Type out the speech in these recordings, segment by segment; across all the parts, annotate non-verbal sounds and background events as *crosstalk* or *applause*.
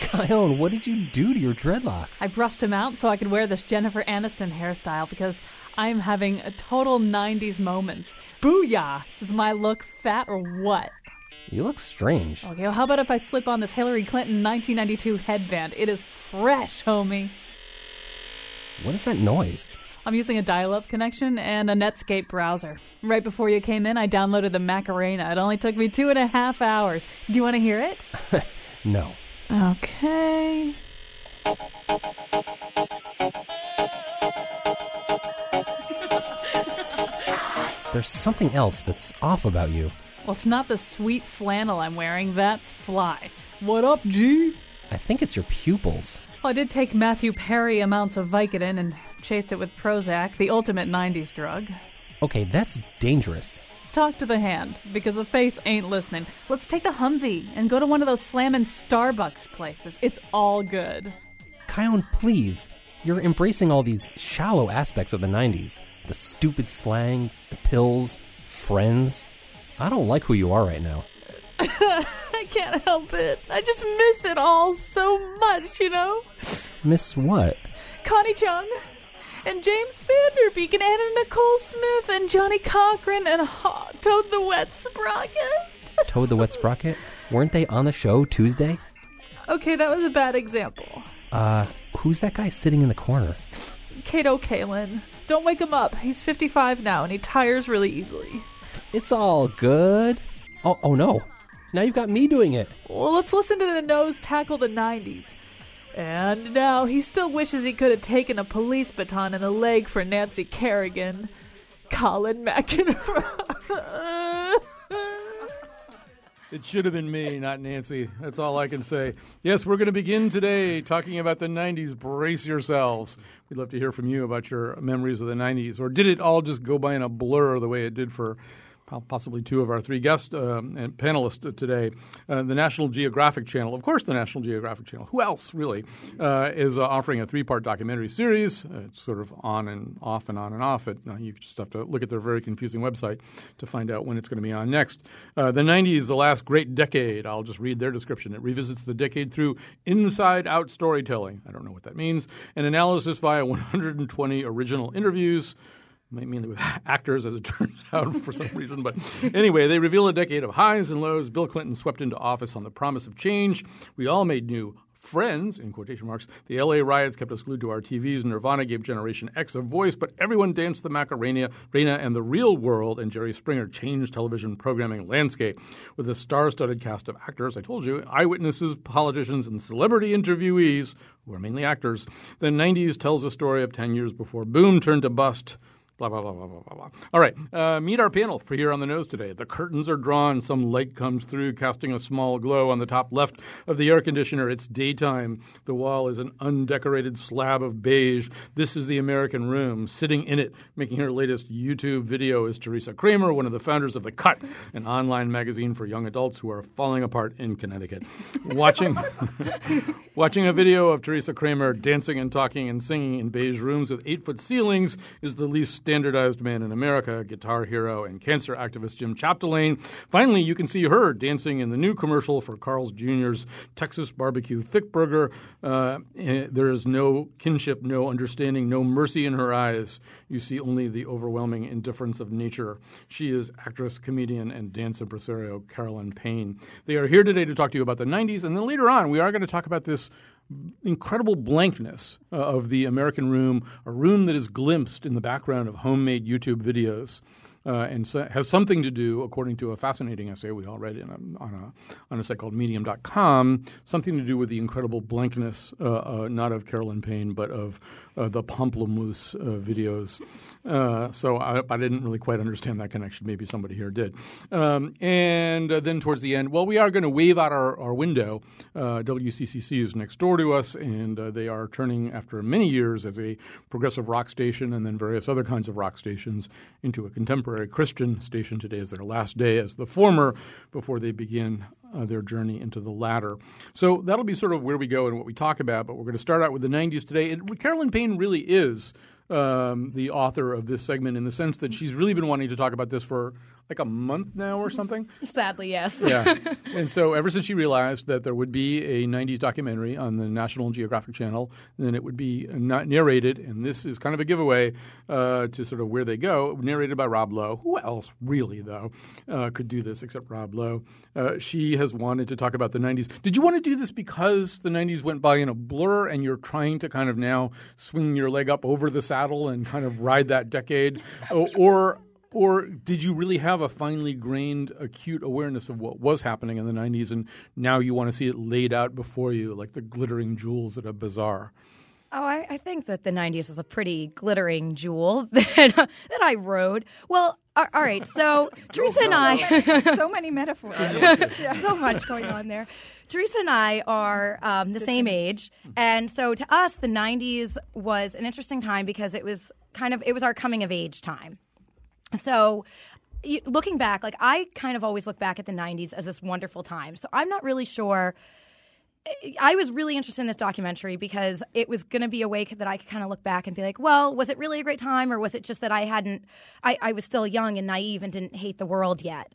Kyone, what did you do to your dreadlocks? I brushed him out so I could wear this Jennifer Aniston hairstyle because I'm having a total 90s moment. Booyah! Is my look fat or what? You look strange. Okay, well, how about if I slip on this Hillary Clinton 1992 headband? It is fresh, homie. What is that noise? I'm using a dial up connection and a Netscape browser. Right before you came in, I downloaded the Macarena. It only took me two and a half hours. Do you want to hear it? *laughs* no. Okay. *laughs* There's something else that's off about you. Well, it's not the sweet flannel I'm wearing. That's Fly. What up, G? I think it's your pupils. Well, I did take Matthew Perry amounts of Vicodin and chased it with Prozac, the ultimate 90s drug. Okay, that's dangerous. Talk to the hand, because the face ain't listening. Let's take the Humvee and go to one of those slammin' Starbucks places. It's all good. Kyone, please. You're embracing all these shallow aspects of the 90s the stupid slang, the pills, friends. I don't like who you are right now. *laughs* I can't help it. I just miss it all so much, you know? Miss what? Connie Chung and James Van Der Beek and Anna Nicole Smith and Johnnie Cochran and oh, Toad the Wet Sprocket. *laughs* Toad the Wet Sprocket? Weren't they on the show Tuesday? Okay, that was a bad example. Uh, who's that guy sitting in the corner? Kato Kaelin. Don't wake him up. He's 55 now and he tires really easily. It's all good. Oh, oh no. Now you've got me doing it. Well, let's listen to the nose tackle the 90s. And now he still wishes he could have taken a police baton in the leg for Nancy Kerrigan. Colin McEnroe. It should have been me, not Nancy. That's all I can say. Yes, we're going to begin today talking about the 90s. Brace yourselves. We'd love to hear from you about your memories of the 90s. Or did it all just go by in a blur the way it did for possibly two of our three guests uh, and panelists today. Uh, the National Geographic Channel, of course, the National Geographic Channel. Who else really uh, is uh, offering a three-part documentary series? Uh, it's sort of on and off and on and off. It, uh, you just have to look at their very confusing website to find out when it's going to be on next. the '90s, the last great decade. I'll just read their description. It revisits the decade through inside-out storytelling. I don't know what that means. An analysis via 120 original interviews mainly with *laughs* actors, as it turns *laughs* out, for some reason. But anyway, they reveal a decade of highs and lows. Bill Clinton swept into office on the promise of change. We all made new friends, in quotation marks. The LA riots kept us glued to our TVs. Nirvana gave Generation X a voice, but everyone danced the Macarena, Reina, and the real world, and Jerry Springer changed television programming landscape. With a star studded cast of actors, I told you, eyewitnesses, politicians, and celebrity interviewees, who are mainly actors, the 90s tells a story of 10 years before boom turned to bust blah, blah, blah, blah, blah, blah. All right. Uh, meet our panel for Here on the Nose today. The curtains are drawn. Some light comes through, casting a small glow on the top left of the air conditioner. It's daytime. The wall is an undecorated slab of beige. This is the American room. Sitting in it, making her latest YouTube video, is Teresa Kramer, one of the founders of The Cut, an online magazine for young adults who are falling apart in Connecticut. Watching, *laughs* watching a video of Teresa Kramer dancing and talking and singing in beige rooms with eight foot ceilings is the least standardized man in America, guitar hero, and cancer activist Jim Chapdelaine. Finally, you can see her dancing in the new commercial for Carl's Jr.'s Texas Barbecue Thick Burger. Uh, eh, there is no kinship, no understanding, no mercy in her eyes. You see only the overwhelming indifference of nature. She is actress, comedian, and dance impresario Carolyn Payne. They are here today to talk to you about the 90s, and then later on, we are going to talk about this incredible blankness uh, of the American room, a room that is glimpsed in the background of homemade YouTube videos. Uh, and so, has something to do, according to a fascinating essay we all read a, on a on a site called Medium.com, something to do with the incredible blankness, uh, uh, not of Carolyn Payne, but of uh, the Pomplamoose uh, videos. Uh, so I, I, didn't really quite understand that connection. Maybe somebody here did. Um, and then towards the end, well, we are going to wave out our, our window. WCCC is next door to us, and they are turning after many years as a progressive rock station and then various other kinds of rock stations into a contemporary Christian station. Today is their last day as the former before they begin uh, their journey into the latter. So that'll be sort of where we go and what we talk about. But we're going to start out with the 90s today. And Carolyn Payne really is um, the author of this segment in the sense that she's really been wanting to talk about this for like a month now or something. *laughs* Sadly, yes. yeah. *laughs* And so ever since she realized that there would be a 90s documentary on the National Geographic Channel, then it would be not narrated, and this is kind of a giveaway uh, to sort of where they go, narrated by Rob Lowe. Who else really, though, uh, could do this except Rob Lowe? Uh, she has wanted to talk about the 90s. Did you want to do this because the 90s went by in a blur and you're trying to kind of now swing your leg up over the saddle and kind of ride that decade? *laughs* or or did you really have a finely grained, acute awareness of what was happening in the 90s, and now you want to see it laid out before you like the glittering jewels at a bazaar? Oh, I, I think that the 90s was a pretty glittering jewel *laughs* that, that I rode. Well, all right, so *laughs* Teresa and I. so many *laughs* metaphors. so much going on there. Teresa and I are um, the same age, and so to us, the '90s was an interesting time because it was kind of it was our coming of age time. So looking back, like I kind of always look back at the 90s as this wonderful time. So I'm not really sure. Eh, I was really interested in this documentary because it was going to be a way that I could kind of look back and be like, well, was it really a great time or was it just that I hadn't, I, I was still young and naive and didn't hate the world yet?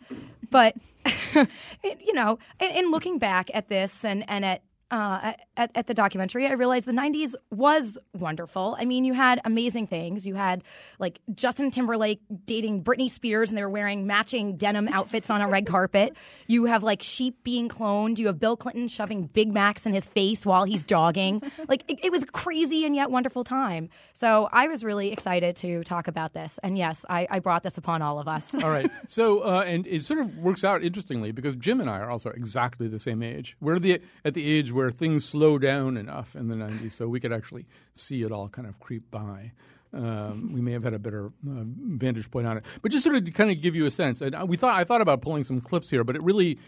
But, *laughs* you know, in, in looking back at this and, and at uh, at, at, the documentary, I realized the 90s was wonderful. I mean, you had amazing things. You had like Justin Timberlake dating Britney Spears and they were wearing matching denim outfits on a red carpet. You have like sheep being cloned. You have Bill Clinton shoving Big Macs in his face while he's jogging. *laughs* like it, it was crazy and yet wonderful time. So I was really excited to talk about this. And yes, I, I brought this upon all of us. all right. *laughs* So, uh, and it sort of works out interestingly because Jim and I are also exactly the same age. We're the, at the age where where things slow down enough in the 90s so we could actually see it all kind of creep by. Um, we may have had a better uh, vantage point on it, but just sort of to kind of give you a sense. And we thought I thought about pulling some clips here, but it really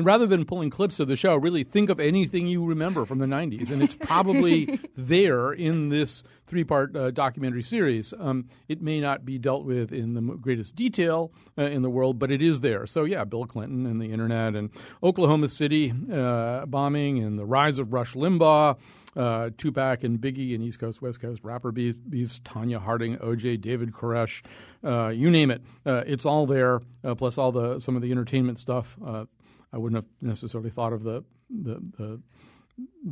and rather than pulling clips of the show, really think of anything you remember from the 90s. And it's probably *laughs* there in this three part uh, documentary series. Um, it may not be dealt with in the greatest detail uh, in the world, but it is there. So, yeah, Bill Clinton and the internet and Oklahoma City uh, bombing and the rise of Rush Limbaugh. Uh, Tupac and Biggie and East Coast, West Coast, rapper beefs, Tanya Harding, OJ, David Koresh, uh, you name it. Uh, it's all there, uh, plus all the some of the entertainment stuff. I wouldn't have necessarily thought of the the, the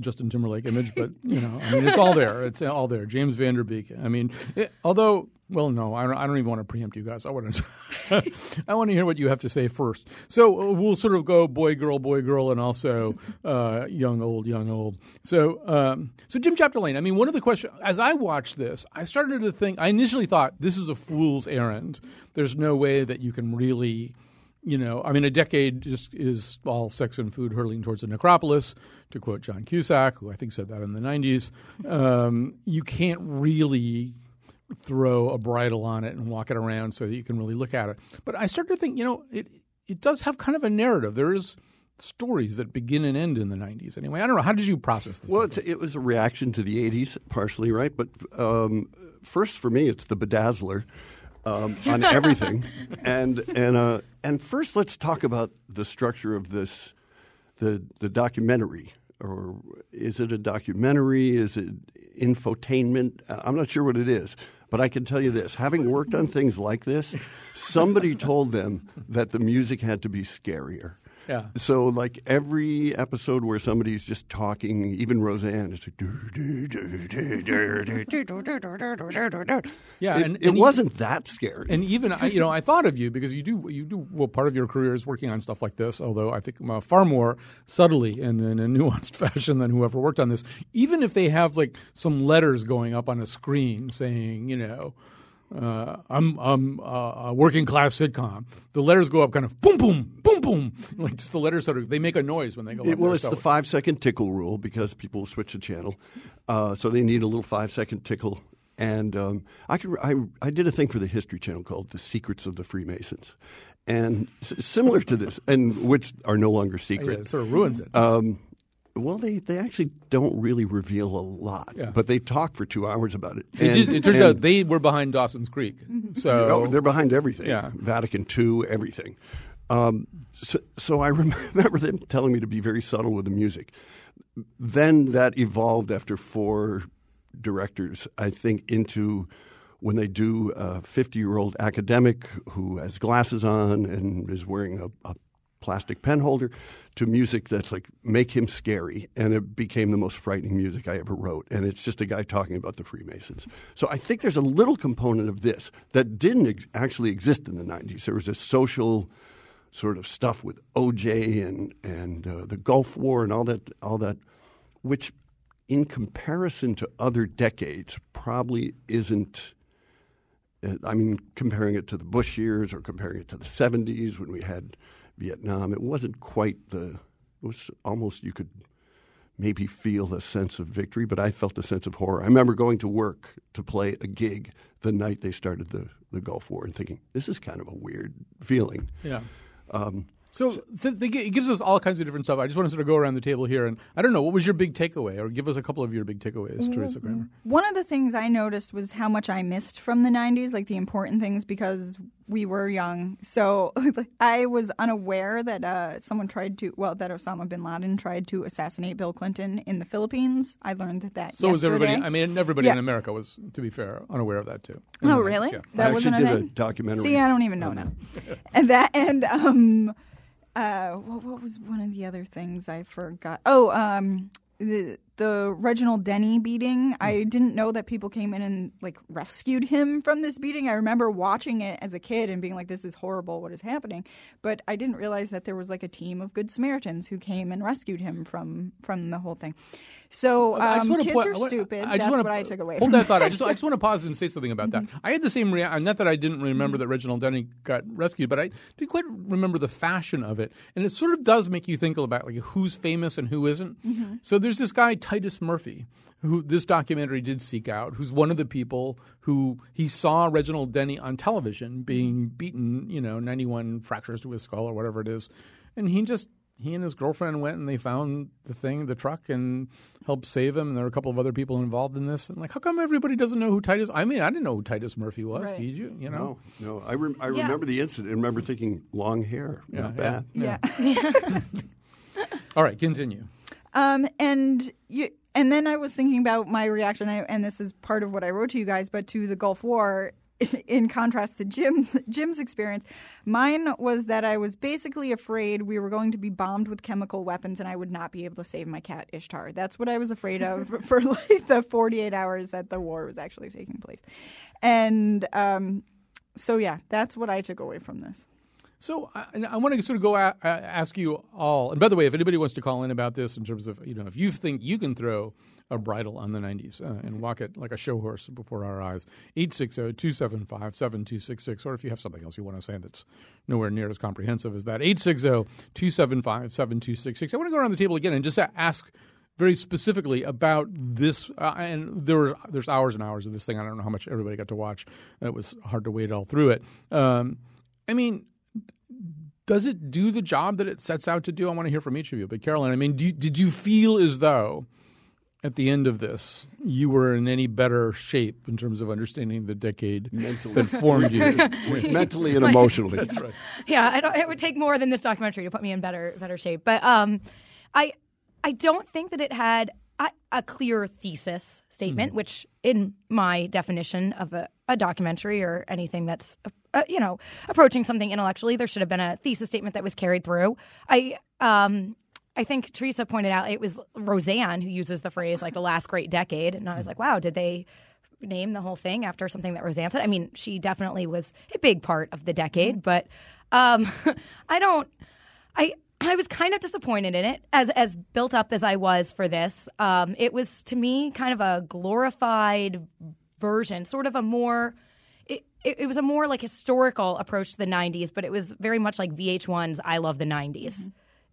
Justin Timberlake image, but you know, I mean, it's all there. It's all there. James Van Der Beek. I mean, it, although, well, no, I don't, I don't even want to preempt you guys. I want to, *laughs* I want to hear what you have to say first. So uh, we'll sort of go boy, girl, boy, girl, and also uh, young, old, young, old. So, um, so Jim Chapdelaine. I mean, one of the questions as I watched this, I started to think. I initially thought this is a fool's errand. There's no way that you can really you know, I mean, a decade just is all sex and food hurling towards a necropolis, to quote John Cusack, who I think said that in the 90s. Um, you can't really throw a bridle on it and walk it around so that you can really look at it. But I started to think, you know, it, it does have kind of a narrative. There is stories that begin and end in the 90s anyway. I don't know. How did you process this? Well, it was a reaction to the 80s, partially, right? But um, first, for me, it's the bedazzler um, on everything. *laughs* and and uh, and first, let's talk about the structure of this, the the documentary. Or is it a documentary? Is it infotainment? I'm not sure what it is. But I can tell you this having worked on things like this, somebody told them that the music had to be scarier. Yeah. So like every episode where somebody's just talking, even Roseanne, it's like yeah, it, and, it wasn't that scary. And even you know, I thought of you because you do you do well. Part of your career is working on stuff like this, although I think uh, far more subtly and in a nuanced fashion than whoever worked on this. Even if they have like some letters going up on a screen saying, you know uh, I'm, I'm uh, a working class sitcom, the letters go up kind of boom, boom, boom, boom. *laughs* Like just the letters sort of, they make a noise when they go It- up. well, it's the five second tickle rule because people switch the channel, uh, so they need a little five second tickle. And um, I could I, I did a thing for the History Channel called "The Secrets of the Freemasons," and similar to this, and which are no longer Yeah, secret. it sort of ruins it. Um, well, they, they actually don't really reveal a lot, Yeah. but they talk for two hours about it. It, did- it turns and- out they were behind Dawson's Creek. So Oh, they're behind everything. Yeah. Vatican II, everything. Um, so, so I *laughs* remember them telling me to be very subtle with the music. Then that evolved after four directors, I think, into when they do a 50 year old academic who has glasses on and is wearing a, a plastic pen holder to music that's like make him scary and it became the most frightening music i ever wrote and it's just a guy talking about the freemasons. So i think there's a little component of this that didn't ex- actually exist in the 90s there was this social sort of stuff with oj and and uh, the gulf war and all that all that which in comparison to other decades probably isn't uh, I mean, comparing it to the Bush years or comparing it to the 70s when we had Vietnam, it wasn't quite the, it was almost, you could maybe feel a sense of victory, but I felt a sense of horror. I remember going to work to play a gig the night they started the, the Gulf War and thinking, this is kind of a weird feeling. Yeah. Um, So, so they, gi- it gives us all kinds of different stuff. I just want to sort of go around the table here, and I don't know what was your big takeaway, or give us a couple of your big takeaways, Teresa Kramer. One of the things I noticed was how much I missed from the 90s, like the important things, because we were young. So *laughs* I was unaware that uh, someone tried to, well, that Osama bin Laden tried to assassinate Bill Clinton in the Philippines. I learned that that So was everybody. I mean, everybody Yeah. in America was, to be fair, unaware of that too. In the Oh, really? yeah. That I wasn't actually a did a documentary. See, I don't even know now. *laughs* and that, and um, uh, what, what was one of the other things I forgot? Oh, um, the the Reginald Denny beating. Hmm. I didn't know that people came in and like rescued him from this beating. I remember watching it as a kid and being like, "This is horrible. What is happening?" But I didn't realize that there was like a team of good Samaritans who came and rescued him from from the whole thing. So um, kids point- are stupid. I That's wanna what I took away. Hold from that thought. I just, I just want to pause and say something about that. Mm-hmm. I had the same reaction. Not that I didn't remember mm-hmm. that Reginald Denny got rescued, but I did quite remember the fashion of it, and it sort of does make you think about like who's famous and who isn't. Mm-hmm. So there's this guy Titus Murphy, who this documentary did seek out, who's one of the people who he saw Reginald Denny on television being beaten, you know, 91 fractures to his skull or whatever it is, and he just he and his girlfriend went and they found the thing, the truck, and helped save him. And there were a couple of other people involved in this. And like, how come everybody doesn't know who Titus? I mean, I didn't know who Titus Murphy was. Right. Did you? You know? No, no. I, rem- I Yeah. remember the incident I remember thinking, long hair, not yeah. bad. yeah. *laughs* All right, continue. Um, and you, and then I was thinking about my reaction, and this is part of what I wrote to you guys, but to the Gulf War. *laughs* In contrast to Jim's Jim's experience, mine was that I was basically afraid we were going to be bombed with chemical weapons and I would not be able to save my cat Ishtar. That's what I was afraid of *laughs* for like the 48 hours that the war was actually taking place. And um, so yeah, that's what I took away from this. So I, I want to sort of go a- ask you all. And by the way, if anybody wants to call in about this in terms of you know if you think you can throw a bridle on the 90s uh, and walk it like a show horse before our eyes, 860-275-7266. Or if you have something else you want to say that's nowhere near as comprehensive as that, 860-275-7266. I want to go around the table again and just ask very specifically about this. Uh, and there were there's hours and hours of this thing. I don't know how much everybody got to watch. It was hard to wade all through it. Um, I mean, does it do the job that it sets out to do? I want to hear from each of you. But Carolyn, I mean, do you, did you feel as though at the end of this you were in any better shape in terms of understanding the decade Mentally. that formed you? *laughs* Mentally and emotionally. That's right. yeah, I don't, it would take more than this documentary to put me in better better shape. But um, I I don't think that it had a, a clear thesis statement, which in my definition of a, a documentary or anything that's uh, you know approaching something intellectually, there should have been a thesis statement that was carried through. I um. I think Teresa pointed out it was Roseanne who uses the phrase like the last great decade. And I was like, wow, did they name the whole thing after something that Roseanne said? I mean, she definitely was a big part of the decade, but um, *laughs* I don't. I I was kind of disappointed in it as as built up as I was for this. Um, it was to me kind of a glorified version, sort of a more. It, it, it was a more like historical approach to the '90s, but it was very much like VH1's "I Love the '90s."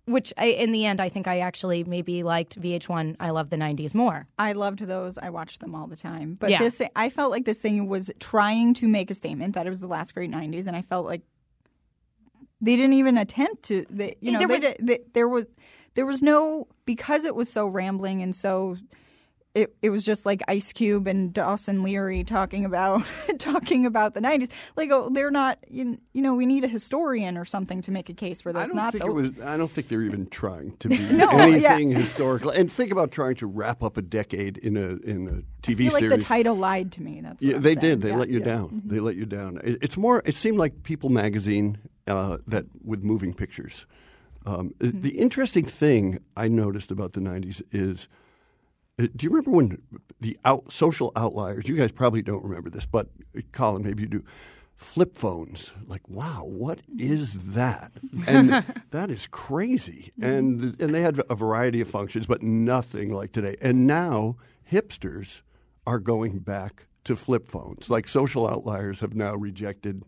Which I, in the end, I think I actually maybe liked VH1 I Love the 90s more. I loved those. I watched them all the time. But Yeah. this, I felt like this thing was trying to make a statement that it was the last great '90s, and I felt like they didn't even attempt to. They, you know, There they was- they- there was there was no because it was so rambling and so. It, it was just like Ice Cube and Dawson Leery talking about *laughs* talking about the '90s. Like, oh, they're not. You, you know, we need a historian or something to make a case for this. I don't not think the, it was. I don't think they're even trying to *laughs* be No, yeah. anything historical. And think about trying to wrap up a decade in a in a TV I feel like the title lied to me. That's what Yeah, they saying. did. They Yeah, let you yeah. down. They let you down. It, it's more. It seemed like People Magazine uh, that with moving pictures. Um, Mm-hmm. The interesting thing I noticed about the '90s is. Uh, Do you remember when the out, social outliers? You guys probably don't remember this, but uh, Colin, maybe you do. Flip phones, like wow, what is that? And *laughs* that is crazy. And and they had a variety of functions, but nothing like today. And now hipsters are going back to flip phones. Like social outliers have now rejected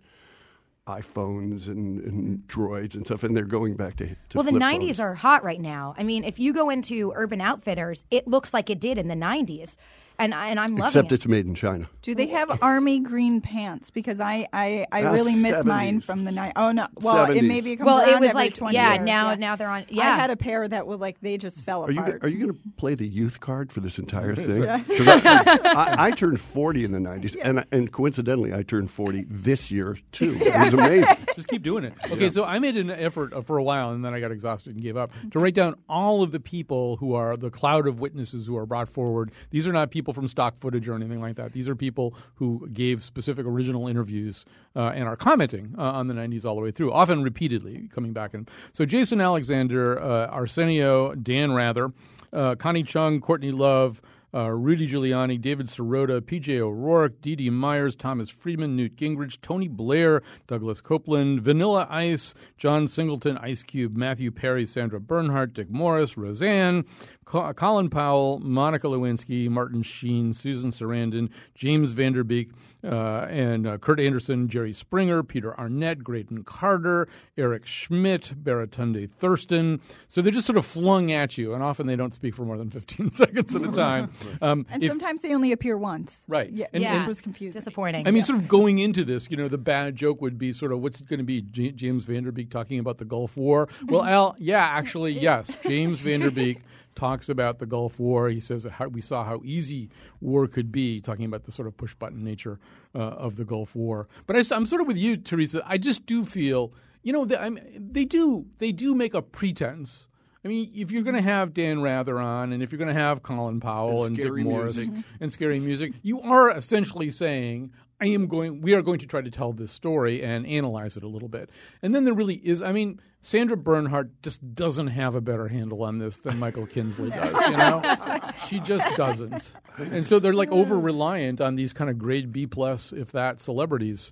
iPhones and, and droids and stuff, and they're going back to, to well, the flip 90s phones. are hot right now. I mean, if you go into Urban Outfitters, it looks like it did in the 90s. And, I, and I'm loving it. Except it. it's made in China. Do they have army green pants? Because I I, I really miss mine from the night. Oh no, well it 70s. maybe it comes well, it was every like, 20 yeah, years, now yeah. now they're on. Yeah. I had a pair that would like they just fell Are you apart. are you going to play the youth card for this entire thing? *laughs* 'Cause I, I, *laughs* I turned forty in the nineties, and and coincidentally, I turned forty this year too. *laughs* It was amazing. Just keep doing it. Okay, so I made an effort uh, for a while, and then I got exhausted and gave up to write down all of the people who are the cloud of witnesses who are brought forward. These are not people from stock footage or anything like that. These are people who gave specific original interviews uh, and are commenting uh, on the '90s all the way through, often repeatedly coming back. And so Jason Alexander, uh, Arsenio, Dan Rather, uh, Connie Chung, Courtney Love uh, Rudy Giuliani, David Sirota, PJ O'Rourke, Dee Myers, Thomas Friedman, Newt Gingrich, Tony Blair, Douglas Coupland, Vanilla Ice, John Singleton, Ice Cube, Matthew Perry, Sandra Bernhard, Dick Morris, Roseanne, Colin Powell, Monica Lewinsky, Martin Sheen, Susan Sarandon, James Van Der Beek, uh, and uh, Kurt Andersen, Jerry Springer, Peter Arnett, Graydon Carter, Eric Schmidt, Baratunde Thurston. So they're just sort of flung at you, and often they don't speak for more than 15 *laughs* seconds at a time. *laughs* Um, and if- sometimes they only appear once. Right. Yeah, And- yeah. which was confusing. Disappointing. I mean, sort of going into this, you know, the bad joke would be sort of what's it going to be? J- James Van Der Beek talking about the Gulf War? Well, *laughs* Al, yeah, actually, yes. James Van Der Beek talks about the Gulf War. He says that how, we saw how easy war could be, talking about the sort of push button nature uh, of the Gulf War. But I, am sort of with you, Teresa. I just do feel, you know, that, I'm, they do they do make a pretense. I mean, if you're going to have Dan Rather on, and if you're going to have Colin Powell and, And Dick Morris music. and scary music, you are essentially saying, I am going, we are going to try to tell this story and analyze it a little bit. And then there really is, I mean, Sandra Bernhard just doesn't have a better handle on this than Michael Kinsley does, you know? *laughs* she just doesn't. And so they're like over reliant on these kind of grade B plus, if that, celebrities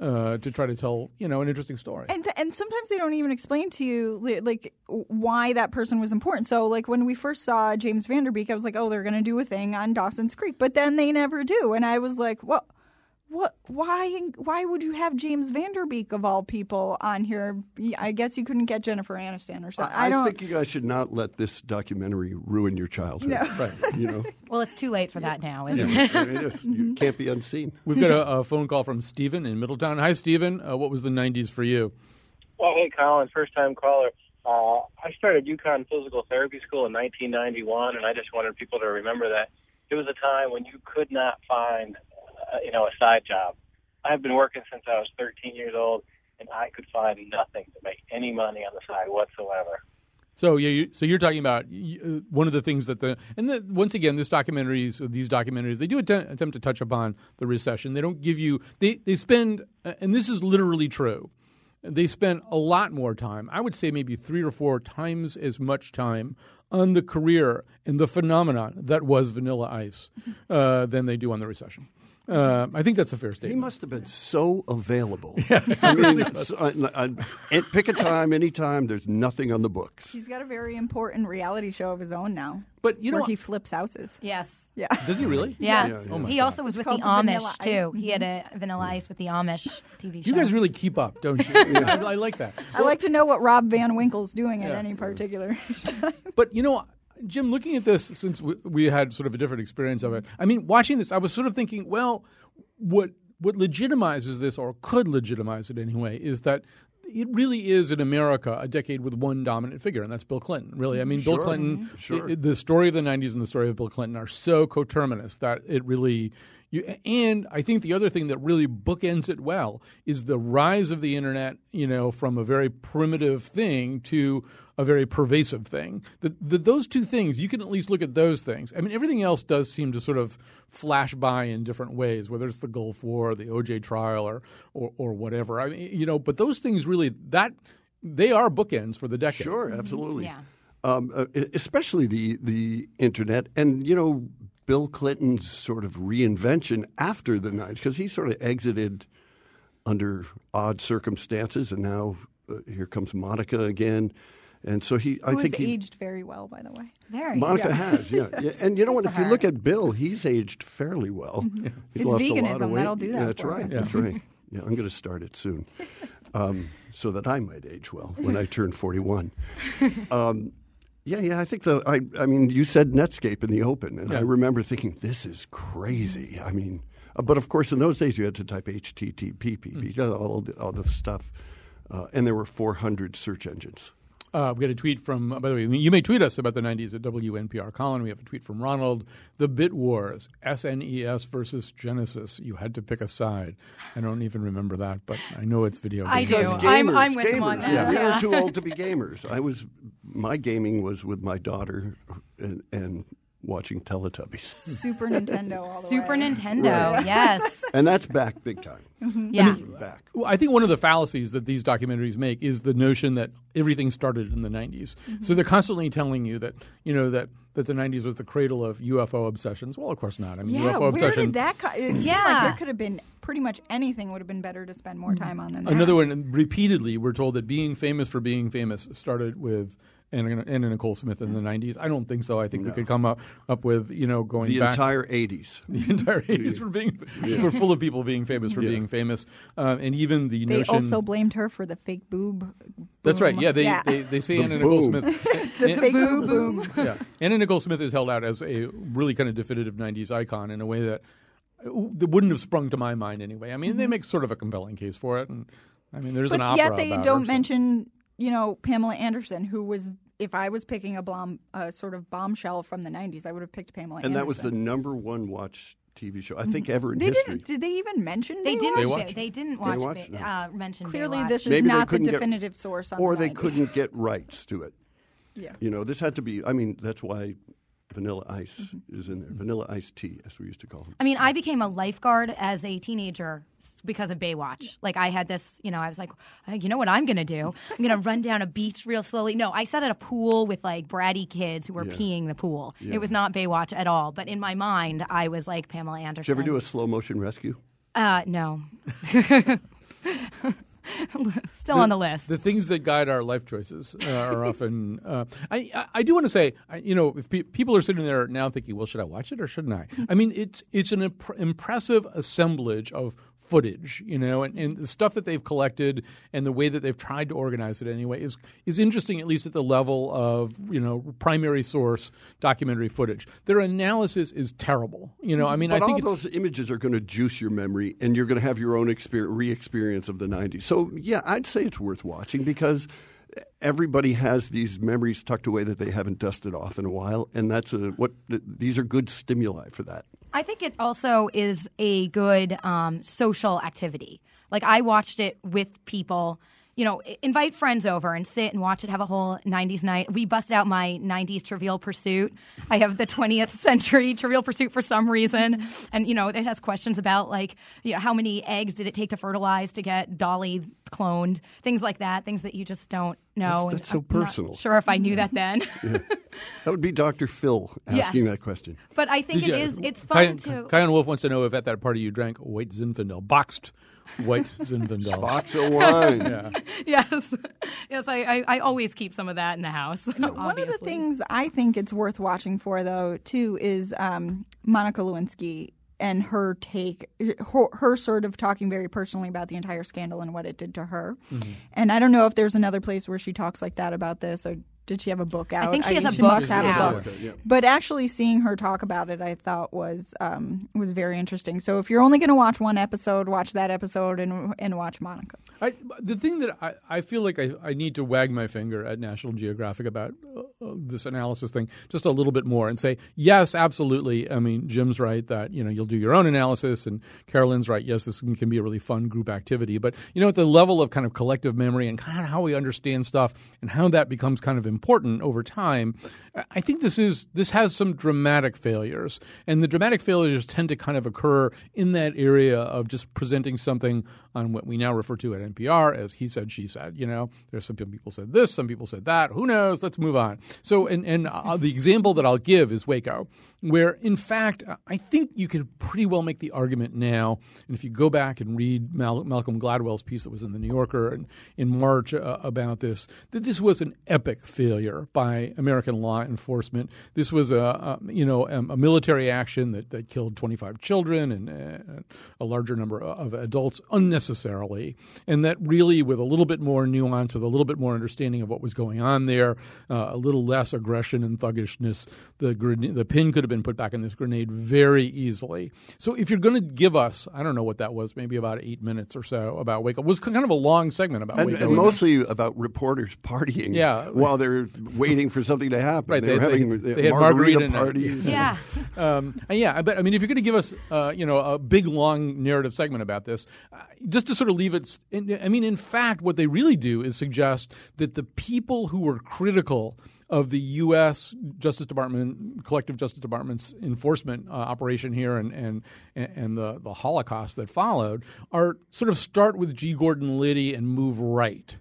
uh, to try to tell, you know, an interesting story. and and sometimes they don't even explain to you like why that person was important. So like when we first saw James Van Der Beek, I was like, oh, they're going to do a thing on Dawson's Creek, but then they never do, and I was like, what? What? Why? Why would you have James Van Der Beek of all people on here? I guess you couldn't get Jennifer Aniston or something. I, I, don't. think you guys should not let this documentary ruin your childhood. Right. You know, *laughs* well, it's too late for that now, isn't it? it is. You *laughs* can't be unseen. We've got a, a phone call from Stephen in Middletown. Hi, Stephen. Uh, what was the 90s for you? Well, hey, Colin, first time caller. Uh, I started UConn Physical Therapy School in 1991, and I just wanted people to remember that it was a time when you could not find, uh, you know, a side job. I've been working since I was 13 years old, and I could find nothing to make any money on the side whatsoever. So yeah, you, so you're talking about uh, one of the things that the and the, once again, this documentaries, these documentaries, they do attempt, attempt to touch upon the recession. They don't give you they they spend, uh, and this is literally true. They spend a lot more time. I would say maybe three or four times as much time on the career and the phenomenon that was Vanilla Ice *laughs* uh, than they do on the recession. Uh, I think that's a fair statement. He must have been so available. *laughs* I mean, s- I- I- I- pick a time, anytime. There's nothing on the books. He's got a very important reality show of his own now. But you know where what? he flips houses. Yes. Yeah. *laughs* Does he really? *laughs* Yes. Yeah, Oh he God. also was It's with called the the Vanilla Amish Ice. too. He had a mm-hmm. Vanilla Ice with the Amish TV show. You guys really keep up, don't you? I, I like that. I like to know what Rob Van Winkle's doing at any particular time. But you know, Jim, looking at this, since we, we had sort of a different experience of it, I mean, watching this, I was sort of thinking, well, what what legitimizes this, or could legitimize it anyway, is that it really is in America a decade with one dominant figure, and that's Bill Clinton. Really, I mean, Bill Clinton. Mm-hmm. Sure. i- the story of the '90s and the story of Bill Clinton are so coterminous that it really. You, and I think the other thing that really bookends it well is the rise of the internet. You know, from a very primitive thing to a very pervasive thing. The, the, those two things, you can at least look at those things. I mean, everything else does seem to sort of flash by in different ways, whether it's the Gulf War, the OJ trial, or or, or whatever. I mean, you know, but those things really that they are bookends for the decade. Sure, absolutely. Yeah. Um, uh, especially the the internet, and you know, Bill Clinton's sort of reinvention after the '90s, because he sort of exited under odd circumstances, and now uh, here comes Monica again, and so he. I think has he, aged very well, by the way. Very. Monica Yeah. has, yeah. *laughs* yeah. And you know what? If you her. look at Bill, he's aged fairly well. He's It's lost a lot of veganism, weight. that'll do that Yeah, that's for right. him. That's right. *laughs* Yeah, I'm going to start it soon, um, so that I might age well when I turn 41. *laughs* Um, yeah, yeah. I think the. I. I mean, you said Netscape in the open, and I remember thinking, "This is crazy." I mean, uh, but of course, in those days, you had to type HTTP, Mm. all, the, all the stuff, uh, and there were 400 search engines. Uh, we got a tweet from, by the way, you may tweet us about the 90s at WNPR Colin. We have a tweet from Ronald. The Bit Wars, SNES versus Genesis. You had to pick a side. I don't even remember that, but I know it's video I games. do. Because I'm- I'm with him gamers. on that. Yeah. We Yeah. were too old to be *laughs* gamers. I was. My gaming was with my daughter and, and watching Teletubbies, Super Nintendo all the *laughs* Super way. Nintendo. Yes. *laughs* and that's back big time. Mm-hmm. Yeah. Back. Well, I think one of the fallacies that these documentaries make is the notion that everything started in the 90s. So mm-hmm. they're constantly telling you that, you know, that, that the 90s was the cradle of UFO obsessions. Well, of course not. I mean, Yeah, UFO where obsession. did that? Co- it seemed like Yeah. there could have been pretty much anything would have been better to spend more mm-hmm. time on than that. Another one, repeatedly, we're told that being famous for being famous started with Anna, Anna Nicole Smith in the 90s. I don't think so. I think we could come up, up with, you know, going The back. entire '80s. *laughs* the entire 80s for being, we're full of people being famous for Yeah. being famous. Uh, and even the They notion. also blamed her for the fake boob. that's right. Yeah, they, they, they say The Anna Nicole. Smith. *laughs* the fake boob boom. *laughs* yeah. Anna Nicole Smith is held out as a really kind of definitive 90s icon in a way that, that wouldn't have sprung to my mind anyway. I mean, they make sort of a compelling case for it. And I mean, there's But an opera yet they about don't her, so- mention, you know, Pamela Anderson, who was. If I was picking a bomb, a sort of bombshell from the '90s, I would have picked Pamela. And that was the number one watch TV show I think ever in They history. didn't. Did they even mention? They Baywatch? didn't. Baywatch? They, they didn't watch. Baywatch? Ba- No. uh, mention Clearly, Baywatch. this is Maybe not the couldn't get- definitive source on or the they 90s. couldn't get rights to it. Yeah. You know, this had to be. I mean, that's why Vanilla Ice Mm-hmm. is in there. Vanilla Ice Tea, as we used to call him. I mean, I became a lifeguard as a teenager because of Baywatch. Like, I had this, you know, I was like, "Uh, you know what I'm going to do? I'm going to run down a beach real slowly. No, I sat at a pool with like bratty kids who were Yeah. peeing the pool. Yeah. It was not Baywatch at all. But in my mind, I was like Pamela Did Anderson. you ever do a slow motion rescue? Uh, no. *laughs* *laughs* Still on the list. The things that guide our life choices uh, are *laughs* often. Uh, I, I I do want to say, I, you know, if pe- people are sitting there now thinking, "Well, should I watch it or shouldn't I?" I mean, it's it's an imp- impressive assemblage of footage, you know, and, and the stuff that they've collected and the way that they've tried to organize it anyway is is interesting, at least at the level of you know primary source documentary footage. Their analysis is terrible, you know. I mean, But I think all those images are going to juice your memory, and you're going to have your own exper- re-experience of the '90s. So, yeah, I'd say it's worth watching because everybody has these memories tucked away that they haven't dusted off in a while, and that's a what. These are good stimuli for that. I think it also is a good um, social activity. Like I watched it with people, you know, invite friends over and sit and watch it, have a whole 90s night. We busted out my 90s Trivial Pursuit. I have the 20th *laughs* century Trivial Pursuit for some reason. And, you know, it has questions about, like, you know, how many eggs did it take to fertilize to get Dolly cloned? Things like that, things that you just don't know. That's- that's so I'm not personal. sure if I knew that mm-hmm. then. *laughs* That would be Dr. Phil asking Yes. that question. but I think Did it you- is, it's fun Kyan, to. Kyan Wolf wants to know if at that party you drank white Zinfandel, boxed white Zinfandel. Box of wine. *laughs* Yeah. yes. Yes, I, I, I always keep some of that in the house. One of the things I think it's worth watching for, though, too, is um, Monica Lewinsky and her take, her, her sort of talking very personally about the entire scandal and what it did to her. Mm-hmm. And I don't know if there's another place where she talks like that about this, or did she have a book out? I think she has a book must have out. a book. But actually, seeing her talk about it, I thought was um, was very interesting. So if you're only going to watch one episode, watch that episode and and watch Monica. I, the thing that I, I feel like I, I need to wag my finger at National Geographic about uh, this analysis thing just a little bit more and say, yes, absolutely. I mean, Jim's right that, you know, you'll do your own analysis and Carolyn's right. Yes, this can be a really fun group activity. But, you know, at the level of kind of collective memory and kind of how we understand stuff and how that becomes kind of important over time, I think this is this has some dramatic failures. And the dramatic failures tend to kind of occur in that area of just presenting something on what we now refer to at NPR as he said, she said. You know, there's some people said this, some people said that. Who knows? Let's move on. So, and and uh, the example that I'll give is Waco, where in fact I think you could pretty well make the argument now. And if you go back and read Mal- Malcolm Gladwell's piece that was in the New Yorker in, in March uh, about this, that this was an epic failure by American law enforcement. This was a, a you know a, a military action that, that killed 25 children and uh, a larger number of adults unnecessarily, and that really, with a little bit more nuance, with a little bit more understanding of what was going on there, uh, a little less aggression and thuggishness, the the pin could have been put back in this grenade very easily. So if you're going to give us, I don't know what that was, maybe about eight minutes or so about Waco, it was kind of a long segment about And, Waco. and mostly about reporters *laughs* partying Yeah. while they're waiting for something to happen. Right, They, they- were having they- uh, they had margarita, margarita parties. Yeah. *laughs* Um, and yeah, but I mean, if you're going to give us, uh, you know, a big long narrative segment about this, uh, just to sort of leave it, I mean, in fact, what they really do is suggest that the people who were critical of the U.S. Justice Department, collective Justice Department's enforcement uh, operation here, and and and the the Holocaust that followed, are sort of start with G. Gordon Liddy and move right.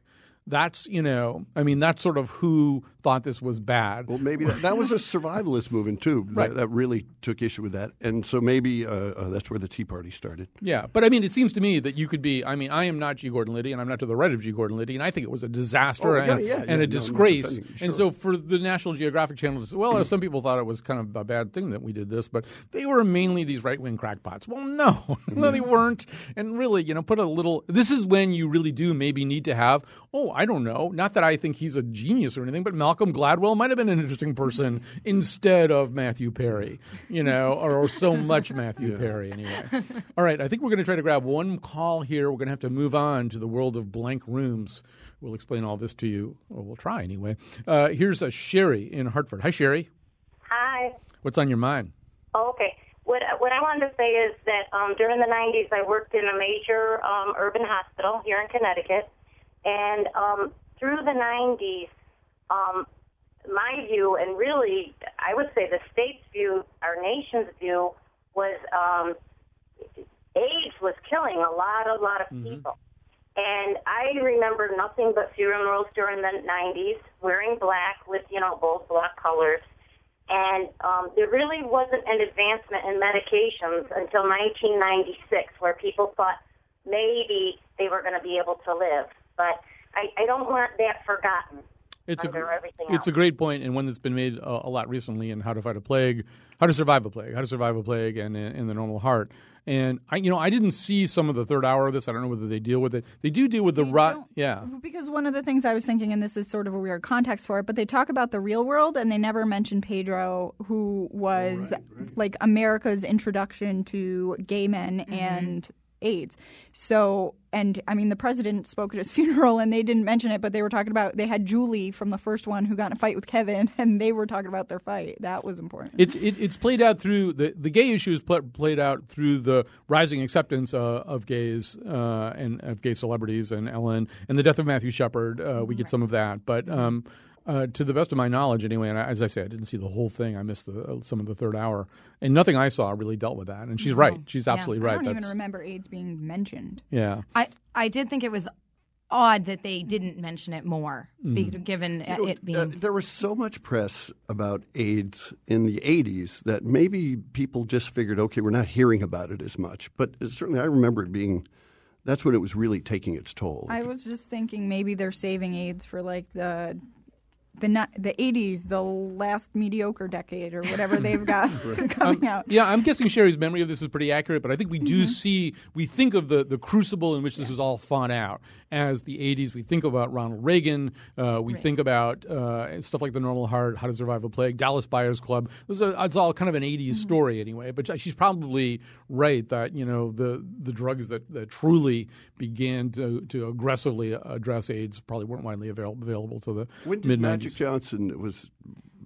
That's you know, I mean, that's sort of who thought this was bad. Well, maybe that, that was a survivalist movement too. Right. That, that really took issue with that, and so maybe uh, uh, that's where the Tea Party started. Yeah, but I mean, it seems to me that you could be. I mean, I am not G. Gordon Liddy, and I'm not to the right of G. Gordon Liddy, and I think it was a disaster Oh, yeah, and, yeah, and yeah, a no, disgrace. defending, And so, for the National Geographic Channel to say, well, some people thought it was kind of a bad thing that we did this, but they were mainly these right wing crackpots. Well, no, *laughs* no, they weren't. And really, you know, put a little. This is when you really do maybe need to have. Oh, I don't know. Not that I think he's a genius or anything, but Malcolm Gladwell might have been an interesting person instead of Matthew Perry, you know, or, or so *laughs* much Matthew Perry anyway. All right, I think we're going to try to grab one call here. We're going to have to move on to the world of blank rooms. We'll explain all this to you, or we'll try anyway. Uh, here's a Sherry in Hartford. Hi, Sherry. Hi. What's on your mind? Oh, okay. What what I wanted to say is that um, during the '90s, I worked in a major um, urban hospital here in Connecticut, and um, through the '90s, um, my view, and really, I would say the state's view, our nation's view, was um, AIDS was killing a lot, a lot of people. And I remember nothing but funerals during the 90s, wearing black with, you know, bold black colors. And um, there really wasn't an advancement in medications until 1996, where people thought maybe they were going to be able to live. But I, I don't want that forgotten. It's a under gr- everything it's a great point and one that's been made uh, a lot recently in how to fight a plague, how to survive a plague, how to survive a plague, and in the normal heart. And I, you know, I didn't see some of the third hour of this. I don't know whether they deal with it. They do deal with the rot. Yeah, Because one of the things I was thinking, and this is sort of a weird context for it, but they talk about the real world and they never mention Pedro, who was like America's introduction to gay men and AIDS. So and I mean, the president spoke at his *laughs* funeral, and they didn't mention it, but they were talking about they had Julie from the first one who got in a fight with Kevin, *laughs* and they were talking about their fight. That was important. It's it, it's played out through the the gay issue is pl- played out through the rising acceptance uh, of gays uh, and of gay celebrities and Ellen and the death of Matthew Shepard. Uh, we get some of that, but. Um, uh, to the best of my knowledge, anyway, and I, as I say, I didn't see the whole thing. I missed the, uh, some of the third hour, and nothing I saw really dealt with that. And she's right; she's absolutely right. I right. don't even remember AIDS being mentioned. yeah. I I did think it was odd that they didn't mention it more, be, Mm. given You know, it being. uh, there was so much press about AIDS in the 80s that maybe people just figured, okay, we're not hearing about it as much. But certainly I remember it being, that's when it was really taking its toll. I was just thinking maybe they're saving AIDS for like the the ni- the eighties, the last mediocre decade or whatever they've got *laughs* *laughs* coming out. Yeah, I'm guessing Sherry's memory of this is pretty accurate, but I think we do see, we think of the, the crucible in which this was all fought out as the 80s. We think about Ronald Reagan. Uh, we think about uh, stuff like The Normal Heart, How to Survive a Plague, Dallas Buyers Club. Those are, it's all kind of an 80s story anyway, but she's probably right that, you know, the, the drugs that, that truly began to, to aggressively address AIDS probably weren't widely avail- available to the when did mid Magic Johnson was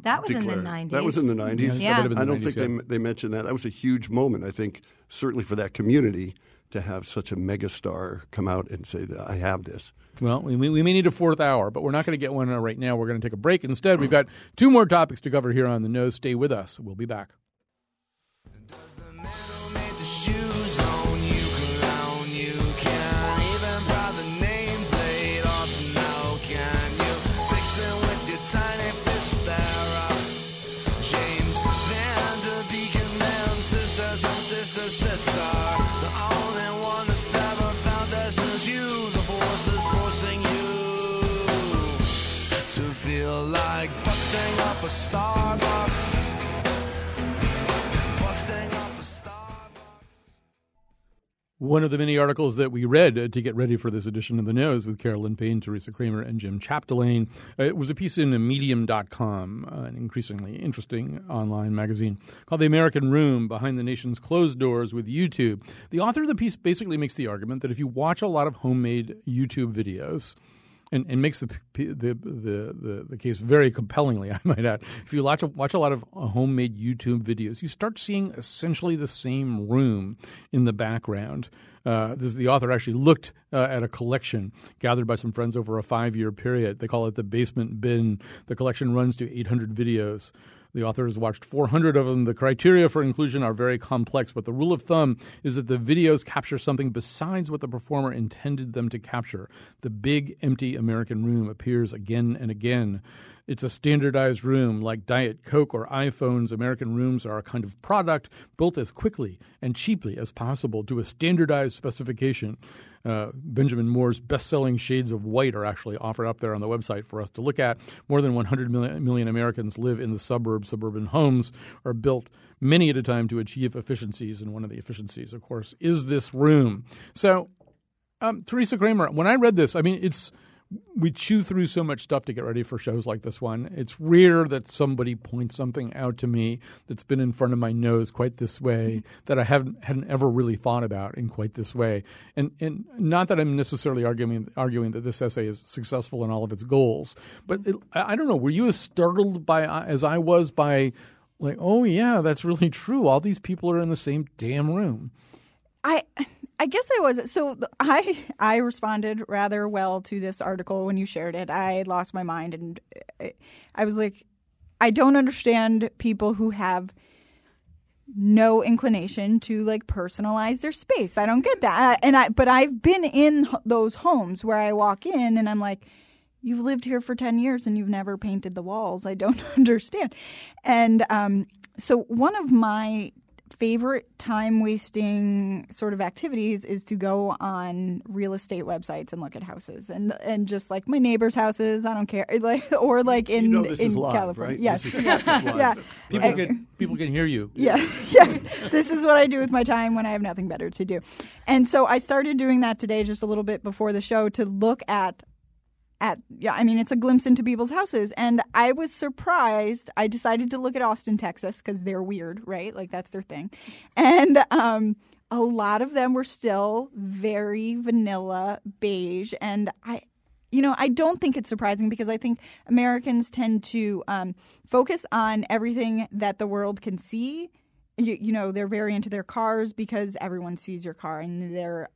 that was in the nineties. That was in the 90s? Yeah. might have I don't 90s, think they, they mentioned that. That was a huge moment, I think, certainly for that community to have such a megastar come out and say that I have this. Well, we, we may need a fourth hour, but we're not going to get one uh, right now. We're going to take a break. Instead, we've got two more topics to cover here on the nose. Stay with us. We'll be back. One of the many articles that we read uh, to get ready for this edition of The Nose with Carolyn Payne, Teresa Kramer, and Jim Chapdelaine uh, it was a piece in Medium.com, uh, an increasingly interesting online magazine called The American Room Behind the Nation's Closed Doors with YouTube. The author of the piece basically makes the argument that if you watch a lot of homemade YouTube videos, and, and makes the, the, the the the case very compellingly, *laughs* I might add. If you watch a, watch a lot of uh, homemade YouTube videos, you start seeing essentially the same room in the background. Uh, this, the author actually looked uh, at a collection gathered by some friends over a five year period. They call it the Basement Bin. The collection runs to 800 videos. The author has watched 400 of them. The criteria for inclusion are very complex, but the rule of thumb is that the videos capture something besides what the performer intended them to capture. The big, empty American room appears again and again. It's a standardized room like Diet Coke or iPhones. American rooms are a kind of product built as quickly and cheaply as possible to a standardized specification. Uh, Benjamin Moore's best selling Shades of White are actually offered up there on the website for us to look at. More than 100 million, Americans live in the suburbs. Suburban homes are built many at a time to achieve efficiencies, and one of the efficiencies, of course, is this room. So, um, Teresa Kramer, when I read this, I mean, it's we chew through so much stuff to get ready for shows like this one. It's rare that somebody points something out to me that's been in front of my nose quite this way mm-hmm. that I haven't hadn't ever really thought about in quite this way. And and not that I'm necessarily arguing arguing that this essay is successful in all of its goals, but it, I I don't know. Were you as startled by as I was by like, oh yeah, that's really true. All these people are in the same damn room. I I guess I was so *laughs* I I responded rather well to this article when you shared it. I lost my mind and I, I was like I don't understand people who have no inclination to like personalize their space. I don't get that. And I but I've been in those homes where I walk in and I'm like you've lived here for 10 years and you've never painted the walls. I don't *laughs* understand. And um so one of my favorite time wasting sort of activities is to go on real estate websites and look at houses and and just like my neighbors' houses. I don't care, *laughs* like or like in You know this in is live, California. right? Yes, This yeah, is live. yeah. People uh, can people can hear you. yeah, *laughs* yes. This is what I do with my time when I have nothing better to do. And so I started doing that today just a little bit before the show to look at at yeah, I mean it's a glimpse into people's houses and I was surprised. I decided to look at Austin, Texas cuz they're weird, right? Like that's their thing. And um a lot of them were still very vanilla beige and i you know i don't think it's surprising because i think americans tend to um, focus on everything that the world can see you, you know they're very into their cars because everyone sees your car and they're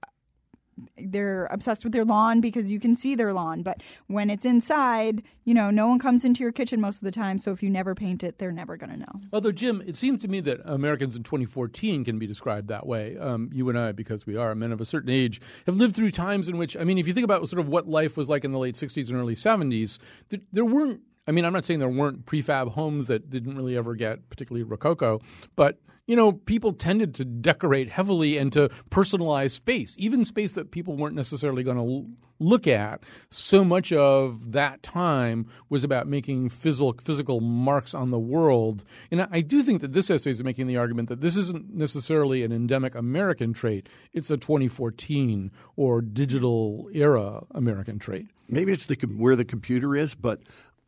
they're obsessed with their lawn because you can see their lawn. But when it's inside, you know, no one comes into your kitchen most of the time. So if you never paint it, they're never going to know. Although, Jim, it seems to me that Americans in 2014 can be described that way. Um, you and I, because we are men of a certain age, have lived through times in which, I mean, if you think about sort of what life was like in the late 60s and early 70s, there, there weren't I mean, I'm not saying there weren't prefab homes that didn't really ever get particularly rococo, but you know, people tended to decorate heavily and to personalize space, even space that people weren't necessarily going to look at. So much of that time was about making physical physical marks on the world. And I do think that this essay is making the argument that this isn't necessarily an endemic American trait. It's a 2014 or digital era American trait. Maybe it's the where the computer is, but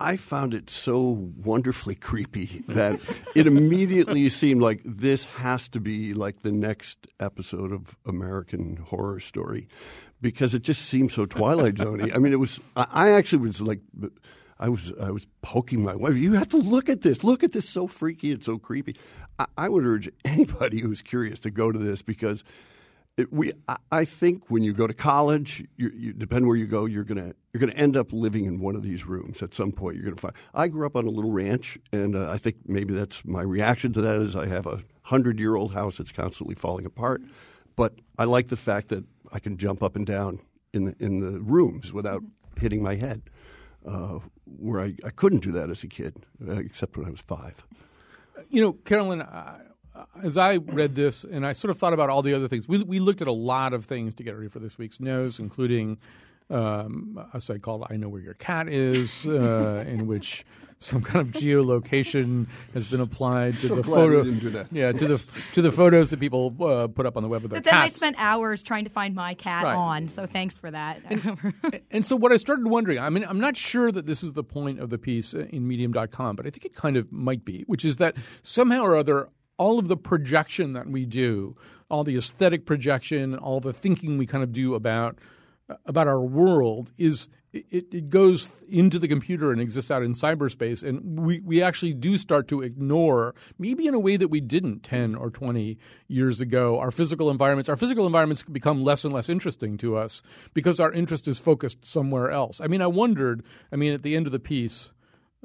I found it so wonderfully creepy that it immediately *laughs* seemed like this has to be like the next episode of American Horror Story because it just seemed so Twilight Zoney. I mean, it was. I actually was like. I was I was poking my wife. You have to look at this. Look at this. So freaky and so creepy. I, I would urge anybody who's curious to go to this because it, we I think when you go to college, you, you depend where you go, you're gonna you're gonna end up living in one of these rooms at some point. You're gonna find. I grew up on a little ranch, and uh, I think maybe that's my reaction to that is I have a hundred year old house that's constantly falling apart, but I like the fact that I can jump up and down in the in the rooms without hitting my head, uh, where I, I couldn't do that as a kid, uh, except when I was five. You know, Carolyn. I- as I read this and I sort of thought about all the other things, we, we looked at a lot of things to get ready for this week's news, including um, a site called "I Know Where Your Cat Is," uh, *laughs* in which some kind of geolocation has been applied to So the glad photo. we didn't do that. Yeah, to the to the photos that people uh, put up on the web of their But then I spent hours trying to find my cat Right. on, so thanks for that. And so what I started wondering, I mean, I'm not sure that this is the point of the piece in medium.com, but I think it kind of might be, which is that somehow or other, all of the projection that we do, all the aesthetic projection, all the thinking we kind of do about about our world is it, it goes into the computer and exists out in cyberspace. And we, we actually do start to ignore maybe in a way that we didn't 10 or 20 years ago our physical environments. Our physical environments become less and less interesting to us because our interest is focused somewhere else. I mean i wondered i mean at the end of the piece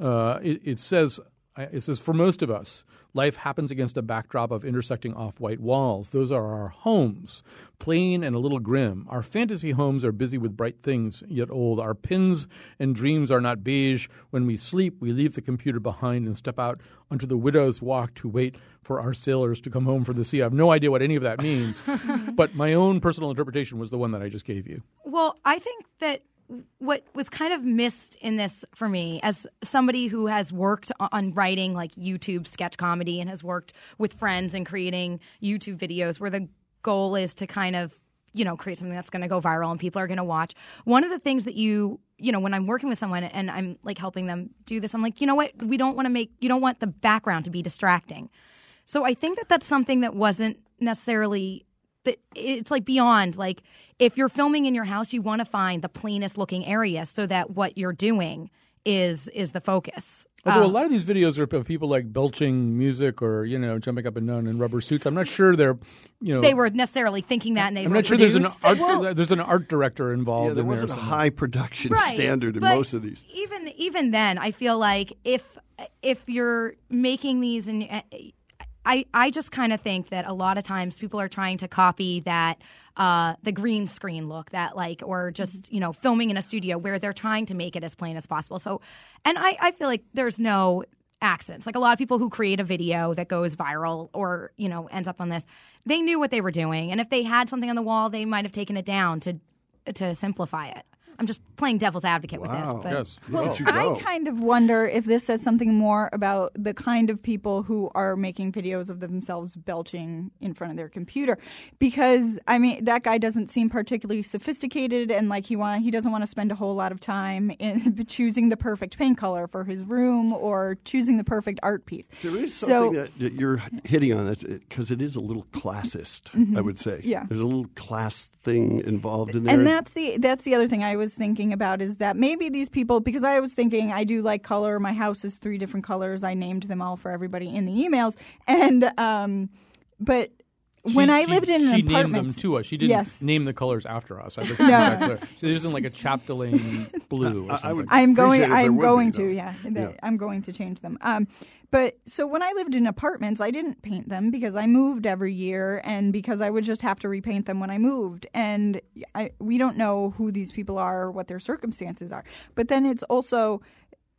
uh, it, it says it says for most of us life happens against a backdrop of intersecting off-white walls. Those are our homes plain and a little grim. Our fantasy homes are busy with bright things yet old. Our pins and dreams are not beige. When we sleep we leave the computer behind and step out onto the widow's walk to wait for our sailors to come home from the sea. I have no idea what any of that means *laughs* but my own personal interpretation was the one that i just gave you. Well, I think that what was kind of missed in this for me, as somebody who has worked on- writing like YouTube sketch comedy and has worked with friends and creating YouTube videos where the goal is to kind of you know create something that's going to go viral and people are going to watch. One of the things that you you know when I'm working with someone and I'm like helping them do this, I'm like, you know what, we don't want to make you don't want the background to be distracting. So I think that that's something that wasn't necessarily that it's like beyond like if you're filming in your house you want to find the plainest looking area so that what you're doing is is the focus. Although a Um, lot of these videos are of people like belching music or you know jumping up and down in rubber suits. I'm not sure they're you know they were necessarily thinking that and they I'm not sure there's an produced. art there's an art director involved Yeah, there in wasn't there. a high production Right, standard in but most of these. Even even then, I feel like if if you're making these and I I just kind of think that a lot of times people are trying to copy that uh, the green screen look that like or just you know filming in a studio where they're trying to make it as plain as possible. So and I I feel like there's no accents. Like a lot of people who create a video that goes viral or, you know, ends up on this, they knew what they were doing. And if they had something on the wall, they might have taken it down to to simplify it. I'm just playing devil's advocate with this. Wow. But Yes. Look Well, I kind of wonder if this says something more about the kind of people who are making videos of themselves belching in front of their computer, because I mean that guy doesn't seem particularly sophisticated, and like he want he doesn't want to spend a whole lot of time in *laughs* choosing the perfect paint color for his room or choosing the perfect art piece. There is So- something that, that you're hitting on because it is a little classist. I mm-hmm. would say. Yeah. There's a little class thing involved in there. and that's the that's the other thing I was thinking about is that maybe these people because I was thinking I do like color. My house is three different colors. I named them all for everybody in the emails, and um, but when She- I she- lived in an she apartment, named them to us. She didn't Yes. name the colors after us. I *laughs* think No. that's clear. So there isn't like a Chapdelaine *laughs* blue or I, I would I'm going. Appreciate if there I'm would be, going though. to. Yeah, Yeah. I'm going to change them. Um, but so when I lived in apartments, I didn't paint them because I moved every year, and because I would just have to repaint them when I moved. And I, we don't know who these people are or what their circumstances are. But then it's also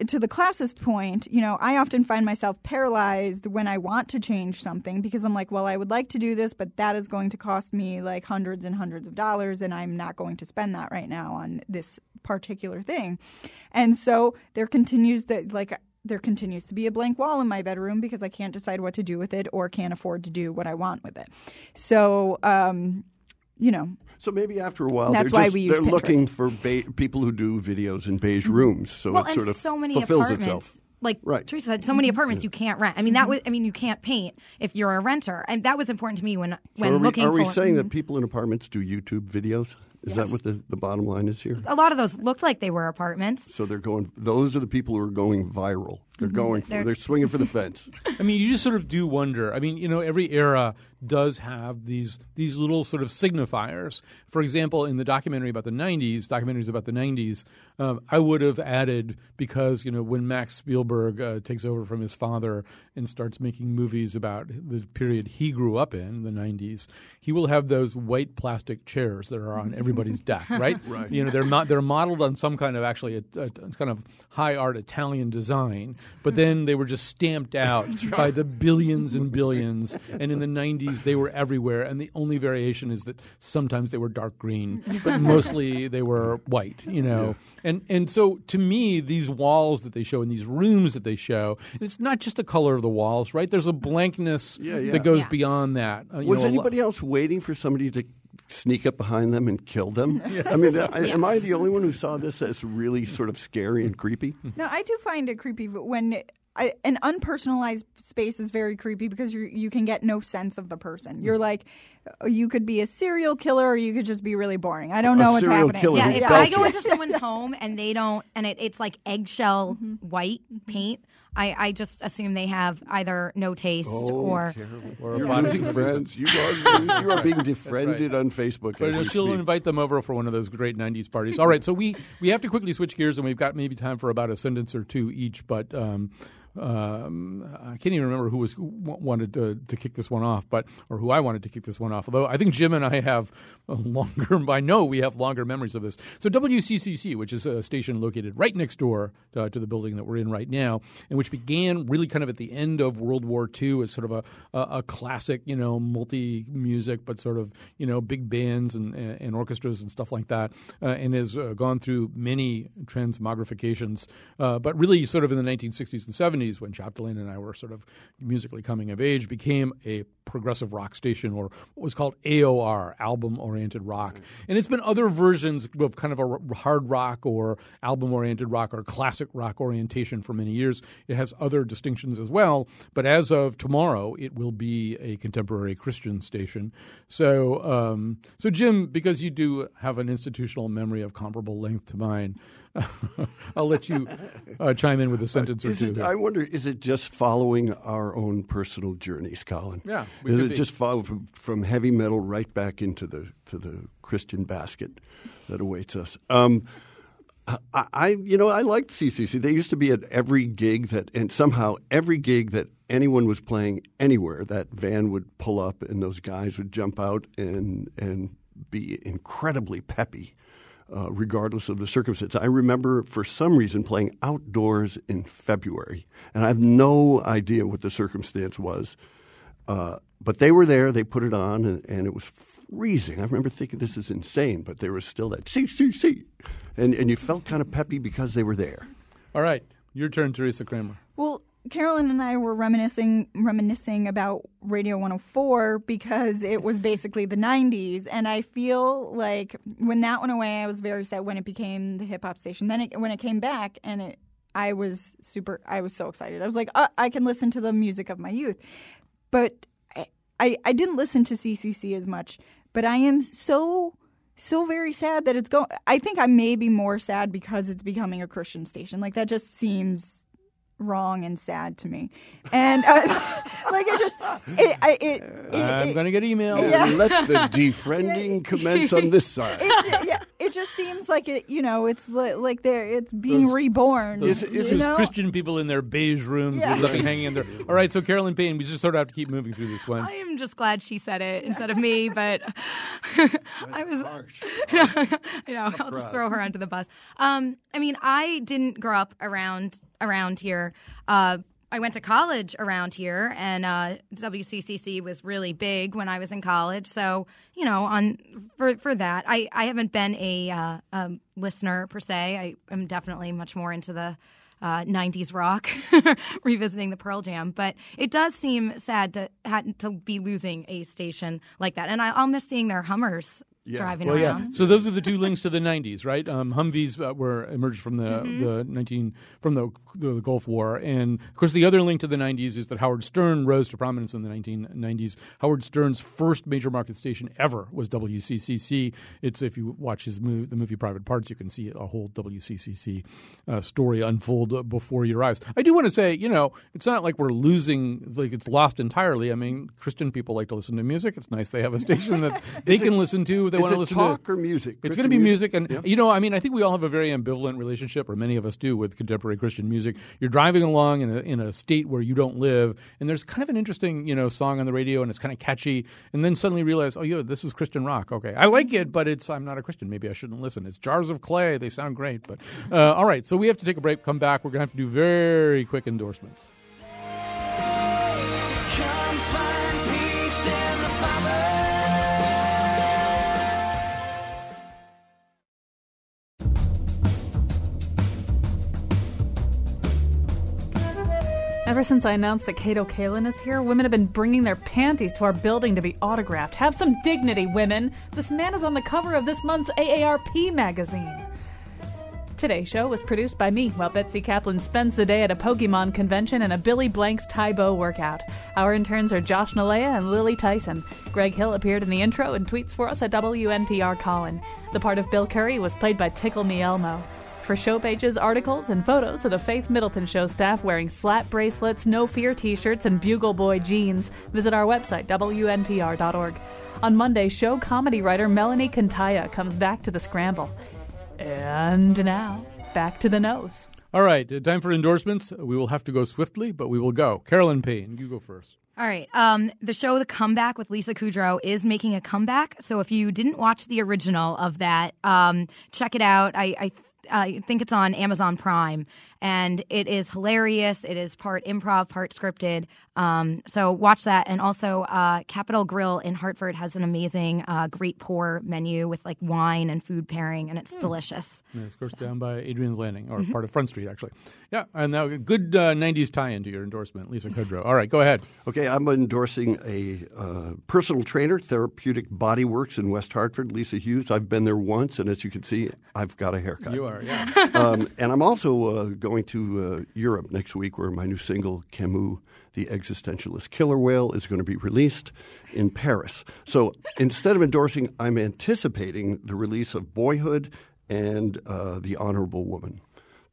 to the classist point, you know, I often find myself paralyzed when I want to change something because I'm like, well, I would like to do this, but that is going to cost me like hundreds and hundreds of dollars, and I'm not going to spend that right now on this particular thing. And so there continues that, like, there continues to be a blank wall in my bedroom because I can't decide what to do with it or can't afford to do what I want with it. So, um, you know, So maybe after a while, That's they're why just, we use they're looking for ba- people who do videos in beige mm-hmm. rooms. So well, it sort of so many fulfills apartments. itself. Like Right. Teresa said, so many mm-hmm. apartments you can't rent. I mean, that mm-hmm. was. I mean, you can't paint if you're a renter, and that was important to me when So when are we, looking are we for. saying that people in apartments do YouTube videos? Is that what the, the bottom line is here? a lot of those looked like they were apartments. So they're going. Those are the people who are going viral. They're going. For, They're- they're swinging for the fence. *laughs* I mean, you just sort of do wonder. I mean, you know, every era does have these these little sort of signifiers. For example, in the documentary about the '90s, documentaries about the '90s, um, I would have added because you know when Max Spielberg uh, takes over from his father and starts making movies about the period he grew up in, the '90s, he will have those white plastic chairs that are on everybody's deck, *laughs* right? right. You know, they're not they're modeled on some kind of actually a, a, a kind of high art Italian design, but then they were just stamped out *laughs* by the billions and billions. And in the 90s, they were everywhere. And the only variation is that sometimes they were dark green, but *laughs* mostly they were white, you know. And, and so to me, these walls that they show and these rooms that they show, it's not just the color of the walls, right? There's a blankness Yeah, yeah. that goes Yeah. beyond that. Uh, you Was know, a lo- anybody else waiting for somebody to sneak up behind them and kill them? *laughs* I mean, I, am I the only one who saw this as really sort of scary and creepy? *laughs* No, I do find it creepy when I, an unpersonalized space is very creepy because you you can get no sense of the person. You're like, uh, you could be a serial killer or you could just be really boring. I don't A know what's serial happening. killer Yeah, if. I go into someone's home and they don't, and it, it's like eggshell Mm-hmm. white paint, I, I just assume they have either no taste Oh, or. or a You're body losing of friends. You are, *laughs* you are being defriended on Facebook. But as we she'll speak. invite them over for one of those great '90s parties. All right, so we we have to quickly switch gears, and we've got maybe time for about a sentence or two each. But um, um, I can't even remember who was wanted to, to kick this one off, but or who I wanted to kick this one off. Although I think Jim and I have a *laughs* longer. I know we have longer memories of this. So WCCC, which is a station located right next door uh, to the building that we're in right now, and which began really kind of at the end of World War II as sort of a a, a classic, you know, multi music, but sort of you know big bands and, and orchestras and stuff like that, uh, and has uh, gone through many transmogrifications. Uh, but really, sort of in the 1960s and 70s, when Chapdelaine and I were sort of musically coming of age, became a progressive rock station, or what was called AOR, album-oriented rock. And it's been other versions of kind of a hard rock or album-oriented rock or classic rock orientation for many years. It has other distinctions as well. But as of tomorrow, it will be a contemporary Christian station. So, um, so Jim, because you do have an institutional memory of comparable length to mine, *laughs* I'll let you uh, chime in with a sentence or Is two. it. I wonder, is it just following our own personal journeys, Colin? Yeah, Is it be. just follow from, from heavy metal right back into the to the Christian basket that awaits us? Um, I, I, you know, I liked CCC. They used to be at every gig that, and somehow every gig that anyone was playing anywhere, that van would pull up and those guys would jump out and and be incredibly peppy. Uh, regardless of the circumstance. I remember for some reason playing outdoors in February, and I have no idea what the circumstance was. Uh, but they were there. They put it on, and, and it was freezing. I remember thinking this is insane, but there was still that see see see, and and you felt kind of peppy because they were there. All right, your turn, Teresa Kramer. Well, Carolyn and I were reminiscing reminiscing about Radio 104 because it was basically the 90s and I feel like when that went away I was very sad when it became the hip hop station. Then it, when it came back and it I was super I was so excited. I was like uh, I can listen to the music of my youth. But I, I I didn't listen to CCC as much, but I am so so very sad that it's going I think I may be more sad because it's becoming a Christian station. Like that just seems wrong and sad to me. And uh, *laughs* like it just, it, I, it, it, I'm it- going to get email. Yeah. Let the *laughs* defriending commence on this side. *laughs* It's yeah, it just seems like it. You know, it's li- like there, it's being Those- reborn. Those, you know? Christian people in their beige rooms Yeah. with nothing hanging in there. All right, so Carolyn Payne, we just sort of have to keep moving through this one. I am just glad she said it instead of me, but I was. I know. I'll just throw her under the bus. Um, I mean, I didn't grow up around around here. Uh, I went to college around here, and uh, WCCC was really big when I was in college. So, you know, on for for that, I, I haven't been a uh, um, listener per se. I am definitely much more into the uh, 90s rock, *laughs* revisiting the Pearl Jam. But it does seem sad to to be losing a station like that. And I, I'll miss seeing their Hummers driving well, around. yeah. So those are the two links to the '90s, right? Um, Humvees uh, were emerged from the Mhm. the 19 from the, the Gulf War, and of course the other link to the '90s is that Howard Stern rose to prominence in the 1990s. Howard Stern's first major market station ever was WCCC. It's if you watch his movie, the movie Private Parts, you can see a whole WCCC uh, story unfold before your eyes. I do want to say, you know, it's not like we're losing, like it's lost entirely. I mean, Christian people like to listen to music. It's nice they have a station that *laughs* they Is it- can listen to. They want to listen talk to or music? It's going to be music, music? and Yeah. you know, I mean, I think we all have a very ambivalent relationship, or many of us do, with contemporary Christian music. You're driving along in a in a state where you don't live, and there's kind of an interesting, you know, song on the radio, and it's kind of catchy, and then suddenly realize, oh, yeah, this is Christian rock. Okay, I like it, but it's I'm not a Christian. Maybe I shouldn't listen. It's Jars of Clay. They sound great, but uh, all right. So we have to take a break. Come back. We're going to have to do very quick endorsements. Ever since I announced that Kato Kaelin is here, women have been bringing their panties to our building to be autographed. Have some dignity, women. This man is on the cover of this month's AARP magazine. Today's show was produced by me while Betsy Kaplan spends the day at a Pokemon convention and a Billy Blanks Tae Bo workout. Our interns are Josh Nalea and Lily Tyson. Greg Hill appeared in the intro and tweets for us at WNPR Colin. The part of Bill Curry was played by Tickle Me Elmo. For show pages, articles, and photos of the Faith Middleton Show staff wearing slap bracelets, No Fear t shirts, and Bugle Boy jeans, visit our website, WNPR.org. On Monday, show comedy writer Melanie Kantaya comes back to the scramble. And now, back to the nose. All right, uh, time for endorsements. We will have to go swiftly, but we will go. Carolyn Payne, you go first. All right. Um, the show The Comeback with Lisa Kudrow is making a comeback. So if you didn't watch the original of that, um, check it out. I, I I think it's on Amazon Prime, and it is hilarious. It is part improv, part scripted. Um, so watch that. And also, uh, Capital Grille in Hartford has an amazing uh, great pour menu with like wine and food pairing, and it's delicious. Yeah, it's of course down by Adriaen's Landing, or Mhm. part of Front Street, actually. Yeah, and now a good uh, 90s tie into your endorsement, Lisa Kudrow. All right, go ahead. Okay, I'm endorsing a uh, personal trainer, Therapeutic Body Works in West Hartford, Lisa Hughes. I've been there once, and as you can see, I've got a haircut. You are, yeah. *laughs* um, and I'm also uh, going to uh, Europe next week, where my new single, Camus, the Existentialist Killer Whale, is going to be released in Paris. So instead of endorsing, I'm anticipating the release of Boyhood and uh, The Honorable Woman.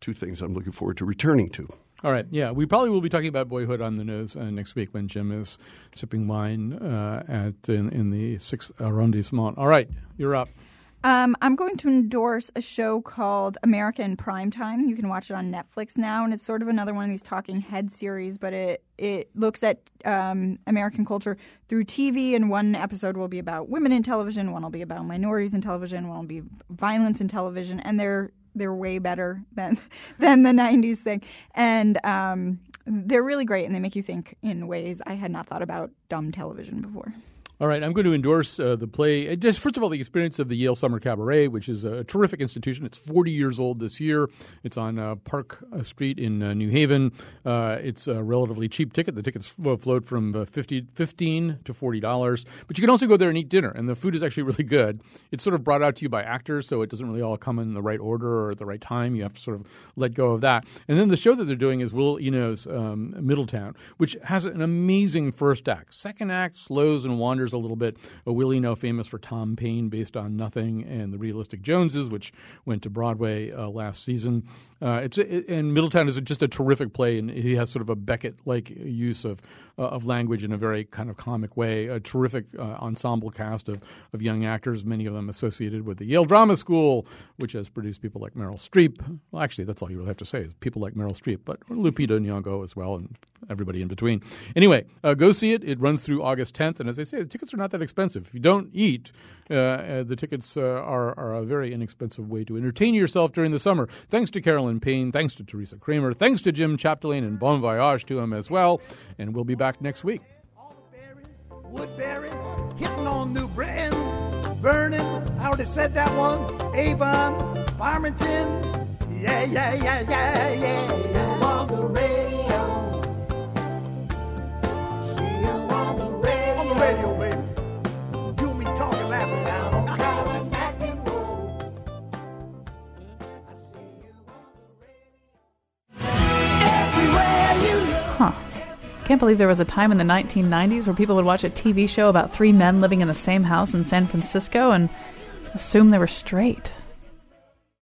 Two things I'm looking forward to returning to. All right, yeah, we probably will be talking about Boyhood on the Nose uh, next week when Jim is sipping wine uh, at in, in the sixth arrondissement. All right, you're up. Um, I'm going to endorse a show called America in Primetime. You can watch it on Netflix now, and it's sort of another one of these talking head series, but it it looks at um, American culture through TV. And one episode will be about women in television, one will be about minorities in television, one will be violence in television, and they're they're way better than *laughs* than the '90s thing. And um, they're really great and they make you think in ways I had not thought about dumb television before. All right, I'm going to endorse uh, the play. uh, Just first of all, the experience of the Yale Summer Cabaret, which is a terrific institution. It's 40 years old this year. It's on uh, Park uh, Street in uh, New Haven. Uh, it's a relatively cheap ticket. The tickets float from uh, 50, 15 to forty dollars. But you can also go there and eat dinner, and the food is actually really good. It's sort of brought out to you by actors, so it doesn't really all come in the right order or at the right time. You have to sort of let go of that. And then the show that they're doing is Will Eno's um, Middletown, which has an amazing first act. Second act slows and wanders a little bit. Uh, Will Eno, famous for Thom Pain, based on Nothing, and The Realistic Joneses, which went to Broadway uh, last season. Uh, it's it, and Middletown is just a terrific play, and he has sort of a Beckett-like use of of language in a very kind of comic way. A terrific uh, ensemble cast of of young actors, many of them associated with the Yale Drama School, which has produced people like Meryl Streep. Well, actually, that's all you really have to say is people like Meryl Streep, but Lupita Nyong'o as well, and everybody in between. Anyway, uh, go see it. It runs through August 10th, and as I say, the tickets are not that expensive. If you don't eat, uh, uh, the tickets uh, are, are a very inexpensive way to entertain yourself during the summer. Thanks to Carolyn Payne, thanks to Teresa Kramer, thanks to Jim Chapdelaine, and bon voyage to him as well. And we'll be back next week. Woodbury, hitting on New Britain, Vernon, I already said that one, Avon, Farmington, yeah, yeah, yeah, yeah, yeah, yeah. Can't believe there was a time in the 1990s where people would watch a TV show about three men living in the same house in San Francisco and assume they were straight.